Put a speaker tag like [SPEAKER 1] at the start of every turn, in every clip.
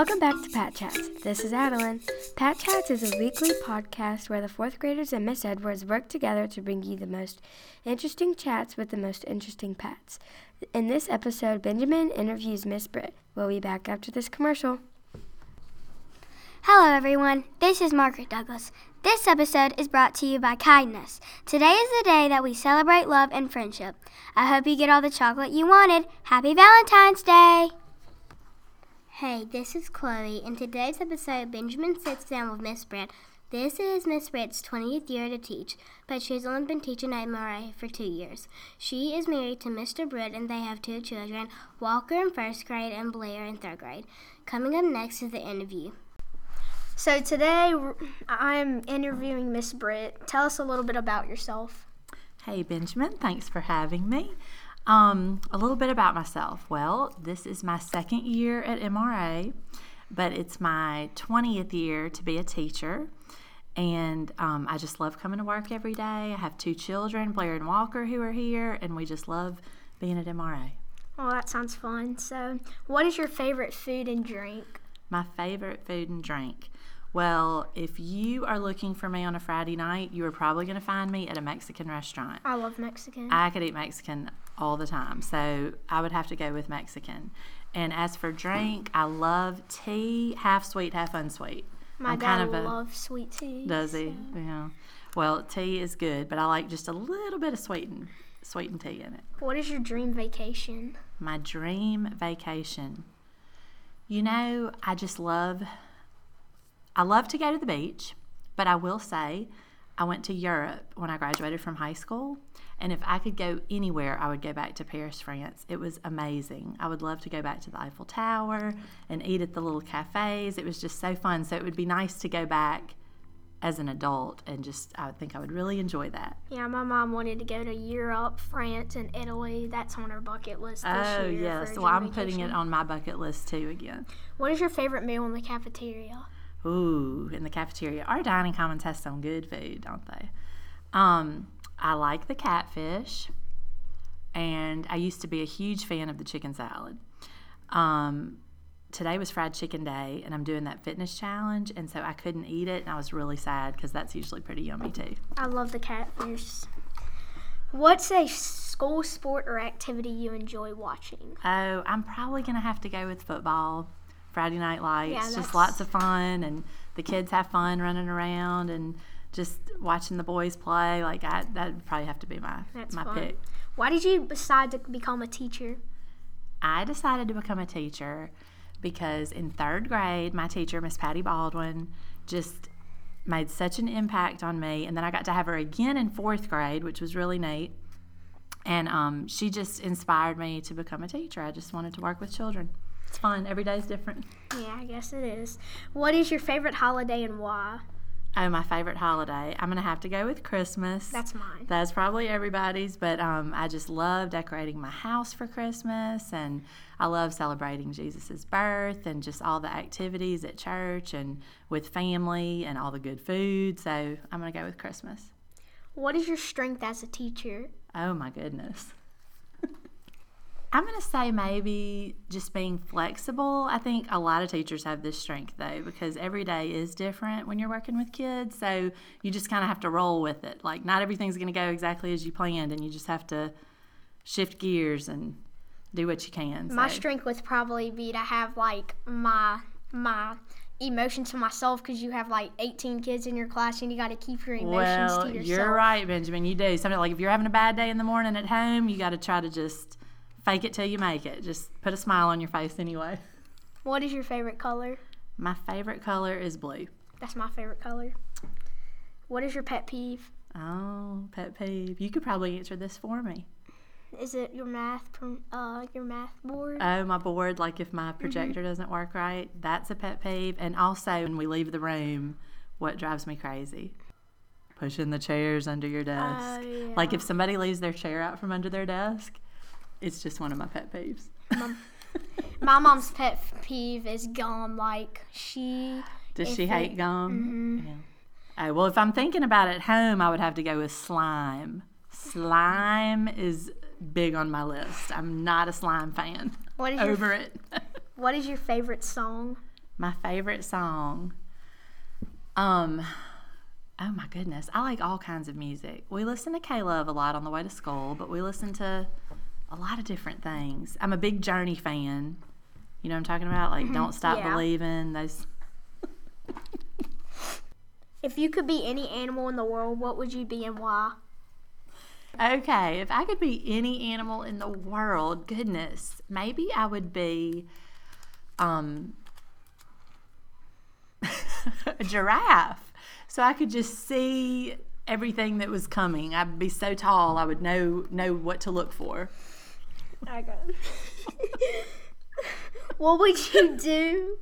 [SPEAKER 1] Welcome back to Pat Chats. This is Adeline. Pat Chats is a weekly podcast where the fourth graders and Miss Edwards work together to bring you the most interesting chats with the most interesting Pats. In this episode, Benjamin interviews Miss Britt. We'll be back after this commercial.
[SPEAKER 2] Hello, everyone. This is Margaret Douglas. This episode is brought to you by Kindness. Today is the day that we celebrate love and friendship. I hope you get all the chocolate you wanted. Happy Valentine's Day! Hey, this is Chloe. In today's episode, Benjamin sits down with Miss Britt. This is Miss Britt's 20th year to teach, but she's only been teaching at MRA for two years. She is married to Mr. Britt and they have two children, Walker in first grade and Blair in third grade. Coming up next is the interview.
[SPEAKER 3] So today I'm interviewing Miss Britt. Tell us a little bit about yourself.
[SPEAKER 4] Hey Benjamin, thanks for having me. Um, a little bit about myself. Well, this is my second year at MRA, but it's my 20th year to be a teacher. And um, I just love coming to work every day. I have two children, Blair and Walker, who are here, and we just love being at MRA.
[SPEAKER 3] Oh, that sounds fun. So, what is your favorite food and drink?
[SPEAKER 4] My favorite food and drink. Well, if you are looking for me on a Friday night, you are probably going to find me at a Mexican restaurant.
[SPEAKER 3] I love Mexican.
[SPEAKER 4] I could eat Mexican all the time, so I would have to go with Mexican. And as for drink, I love tea, half sweet, half unsweet.
[SPEAKER 3] My
[SPEAKER 4] I'm
[SPEAKER 3] dad
[SPEAKER 4] kind of a-
[SPEAKER 3] loves sweet tea.
[SPEAKER 4] Does he?
[SPEAKER 3] so-
[SPEAKER 4] Yeah. Well, tea is good, but I like just a little bit of sweetened, sweetened tea in it.
[SPEAKER 3] What is your dream vacation?
[SPEAKER 4] My dream vacation. You know, I just love I love to go to the beach, but I will say I went to Europe when I graduated from high school, and if I could go anywhere, I would go back to Paris, France. It was amazing. I would love to go back to the Eiffel Tower and eat at the little cafes. It was just so fun. So it would be nice to go back as an adult and just I would think I would really enjoy that.
[SPEAKER 3] Yeah, my mom wanted to go to Europe, France, and Italy. That's on her bucket list
[SPEAKER 4] Oh, yes. Well, I'm putting it on my bucket list too again.
[SPEAKER 3] What is your favorite meal in the cafeteria?
[SPEAKER 4] Ooh, in the cafeteria. Our dining commons has some good food, don't they? Um, I like the catfish, and I used to be a huge fan of the chicken salad. Um, today was fried chicken day, and I'm doing that fitness challenge, and so I couldn't eat it, and I was really sad because that's usually pretty yummy too.
[SPEAKER 3] I love the catfish. What's a school sport or activity you enjoy watching?
[SPEAKER 4] Oh, I'm probably gonna have to go with football. Friday night lights,
[SPEAKER 3] Yeah,
[SPEAKER 4] just lots of fun, and the kids have fun running around and just watching the boys play. Like I, that would probably have to be my
[SPEAKER 3] That's
[SPEAKER 4] my
[SPEAKER 3] fun.
[SPEAKER 4] pick.
[SPEAKER 3] Why did you decide to become a teacher?
[SPEAKER 4] I decided to become a teacher because in third grade, my teacher, Miss Patty Baldwin, just made such an impact on me. And then I got to have her again in fourth grade, which was really neat. And um, she just inspired me to become a teacher. I just wanted to work with children. It's fun. Every day is different.
[SPEAKER 3] Yeah, I guess it is. What is your favorite holiday and why?
[SPEAKER 4] Oh, my favorite holiday. I'm going to have to go with Christmas.
[SPEAKER 3] That's mine.
[SPEAKER 4] That's probably everybody's, but um, I just love decorating my house for Christmas, and I love celebrating Jesus' birth and just all the activities at church and with family and all the good food. So I'm going to go with Christmas.
[SPEAKER 3] What is your strength as a teacher?
[SPEAKER 4] Oh my goodness. I'm going to say maybe just being flexible. I think a lot of teachers have this strength though, because every day is different when you're working with kids. So you just kind of have to roll with it. Like, not everything's going to go exactly as you planned, and you just have to shift gears and do what you can.
[SPEAKER 3] My strength would probably be to have like my my emotions to myself because you have like 18 kids in your class and you got to keep your emotions
[SPEAKER 4] Well,
[SPEAKER 3] to yourself.
[SPEAKER 4] you're right, Benjamin. You do something like if you're having a bad day in the morning at home, you got to try to just fake it till you make it. Just put a smile on your face anyway.
[SPEAKER 3] What is your favorite color?
[SPEAKER 4] My favorite color is blue.
[SPEAKER 3] That's my favorite color. What is your pet peeve?
[SPEAKER 4] Oh, pet peeve. You could probably answer this for me.
[SPEAKER 3] Is it your math uh your math board?
[SPEAKER 4] Oh, my board, like if
[SPEAKER 3] Mm-hmm.
[SPEAKER 4] my projector doesn't work right, that's a pet peeve. And also, when we leave the room, what drives me crazy? Pushing the chairs under your desk.
[SPEAKER 3] Oh, yeah.
[SPEAKER 4] Like if somebody leaves their chair out from under their desk, it's just one of my pet peeves.
[SPEAKER 3] my mom's pet peeve is gum. Like she
[SPEAKER 4] Does
[SPEAKER 3] If
[SPEAKER 4] she
[SPEAKER 3] it-
[SPEAKER 4] hate gum? Yeah. Oh, well, if I'm thinking about it at home, I would have to go with slime. Slime is big on my list. I'm not a slime fan.
[SPEAKER 3] what is your
[SPEAKER 4] Over it.
[SPEAKER 3] what is your favorite song?
[SPEAKER 4] My favorite song. Um, oh my goodness, I like all kinds of music. We listen to K Love a lot on the way to school, but we listen to a lot of different things. I'm a big Journey fan. You know what I'm talking about? Like Don't Stop
[SPEAKER 3] Yeah.
[SPEAKER 4] Believing. Those.
[SPEAKER 3] If you could be any animal in the world, what would you be and why?
[SPEAKER 4] Okay, if I could be any animal in the world, goodness, maybe I would be um a giraffe. So I could just see everything that was coming. I'd be so tall, I would know know what to look for.
[SPEAKER 3] I got What would you do?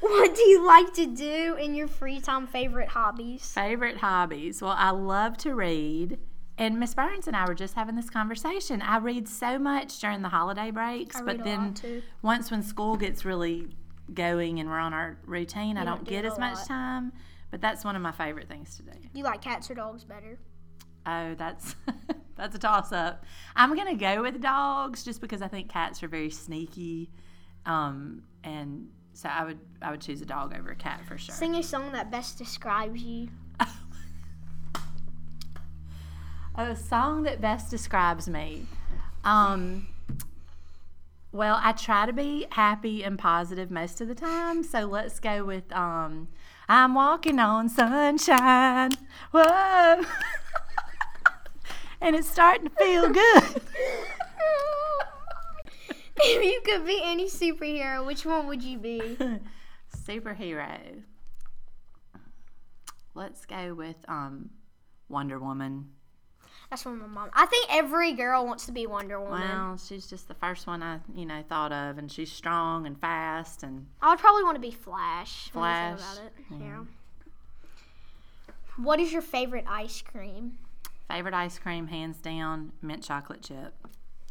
[SPEAKER 3] What do you like to do in your free time? Favorite hobbies?
[SPEAKER 4] Favorite hobbies. Well, I love to read. And Miss Burns and I were just having this conversation. I read so much during the holiday breaks, but then once when school gets really going and we're on our routine, I don't
[SPEAKER 3] don't do
[SPEAKER 4] get as much
[SPEAKER 3] lot.
[SPEAKER 4] time. But that's one of my favorite things to. Do
[SPEAKER 3] you like cats or dogs better?
[SPEAKER 4] Oh, that's that's a toss up. I'm gonna go with dogs just because I think cats are very sneaky, um, and so I would I would choose a dog over a cat for sure.
[SPEAKER 3] Sing a song that best describes you.
[SPEAKER 4] A song that best describes me. Um, well, I try to be happy and positive most of the time. So let's go with um, I'm walking on sunshine. Whoa. and it's starting to feel good.
[SPEAKER 3] if you could be any superhero, which one would you be?
[SPEAKER 4] Superhero. Let's go with um, Wonder Woman.
[SPEAKER 3] That's from my mom. I think every girl wants to be Wonder Woman.
[SPEAKER 4] Well, she's just the first one I, you know, thought of, and she's strong and fast and
[SPEAKER 3] I would probably want to be Flash. when I think
[SPEAKER 4] Flash,
[SPEAKER 3] About it.
[SPEAKER 4] yeah.
[SPEAKER 3] Yeah. What is your favorite ice cream?
[SPEAKER 4] Favorite ice cream, hands down, mint chocolate chip.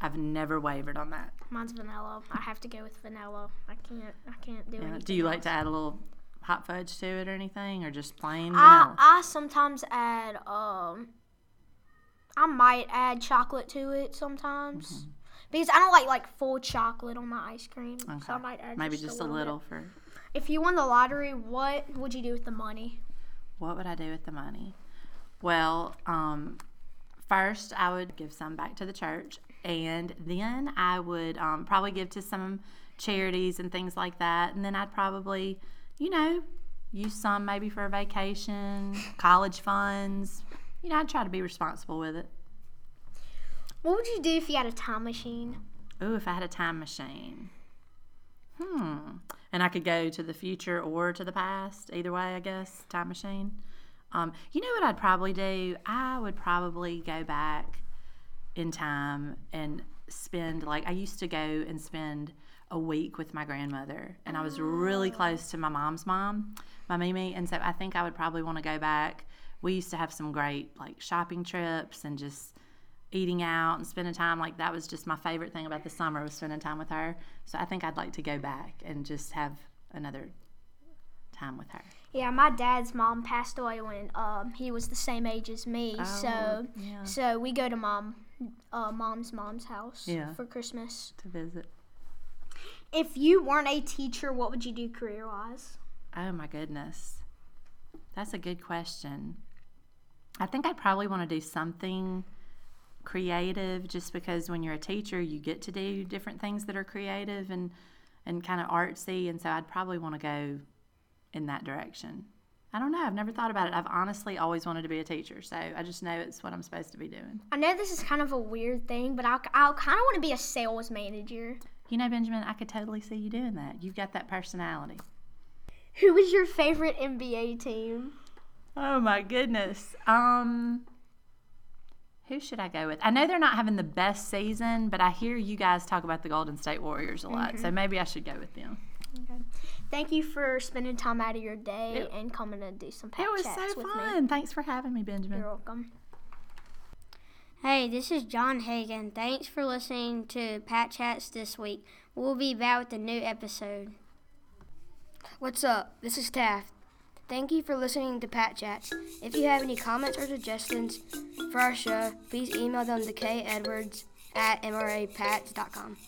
[SPEAKER 4] I've never wavered on that.
[SPEAKER 3] Mine's vanilla. I have to go with vanilla. I can't. I can't do
[SPEAKER 4] Yeah.
[SPEAKER 3] anything.
[SPEAKER 4] Do you like
[SPEAKER 3] else.
[SPEAKER 4] to add a little hot fudge to it or anything, or just plain vanilla?
[SPEAKER 3] I sometimes add um. I might add chocolate to it sometimes. Because I don't like like full chocolate on my ice cream, so I
[SPEAKER 4] Mm-hmm.
[SPEAKER 3] Might add
[SPEAKER 4] Maybe
[SPEAKER 3] just,
[SPEAKER 4] just
[SPEAKER 3] a
[SPEAKER 4] a
[SPEAKER 3] little.
[SPEAKER 4] little for.
[SPEAKER 3] If you won the lottery, what would you do with the money?
[SPEAKER 4] What would I do with the money? Well, um, first I would give some back to the church, and then I would um, probably give to some charities and things like that. And then I'd probably, you know, use some maybe for a vacation, college funds. You know, I'd try to be responsible with it.
[SPEAKER 3] What would you do if you had a time machine?
[SPEAKER 4] Oh, if I had a time machine. Hmm. And I could go to the future or to the past. Either way, I guess. Time machine. Um, you know what I'd probably do? I would probably go back in time and spend, like, I used to go and spend a week with my grandmother. And I was really close to my mom's mom, my Mimi. And so I think I would probably want to go back. We used to have some great, like, shopping trips and just eating out and spending time like that was just my favorite thing about the summer was spending time with her so i think i'd like to go back and just have another time with her
[SPEAKER 3] Yeah, my dad's mom passed away when um, he was the same age as me. so
[SPEAKER 4] Oh, yeah.
[SPEAKER 3] so we go to mom uh, mom's mom's house
[SPEAKER 4] Yeah.
[SPEAKER 3] for Christmas.
[SPEAKER 4] to visit
[SPEAKER 3] If you weren't a teacher, what would you do career wise?
[SPEAKER 4] oh my goodness that's a good question i think i'd probably want to do something creative just because when you're a teacher you get to do different things that are creative and and kind of artsy and so i'd probably want to go in that direction i don't know i've never thought about it i've honestly always wanted to be a teacher so i just know it's what i'm supposed to be doing
[SPEAKER 3] I know this is kind of a weird thing, but I I kind of want to be a sales manager.
[SPEAKER 4] you know benjamin i could totally see you doing that you've got that personality
[SPEAKER 3] Who is your favorite NBA team?
[SPEAKER 4] oh my goodness um who should I go with? I know they're not having the best season, but I hear you guys talk about the Golden State Warriors a lot, so maybe I should go with them.
[SPEAKER 3] Thank you for spending time out of your day
[SPEAKER 4] It-
[SPEAKER 3] and coming to do some pat
[SPEAKER 4] It was
[SPEAKER 3] chats
[SPEAKER 4] so
[SPEAKER 3] with me.
[SPEAKER 4] fun. Thanks for having me, Benjamin.
[SPEAKER 3] You're welcome.
[SPEAKER 2] Hey, this is John Hagan. Thanks for listening to Pat Chats this week. We'll be back with a new episode.
[SPEAKER 1] What's up? This is Taft. Thank you for listening to Pat Chats. If you have any comments or suggestions for our show, please email them to kedwards at mrapats.com.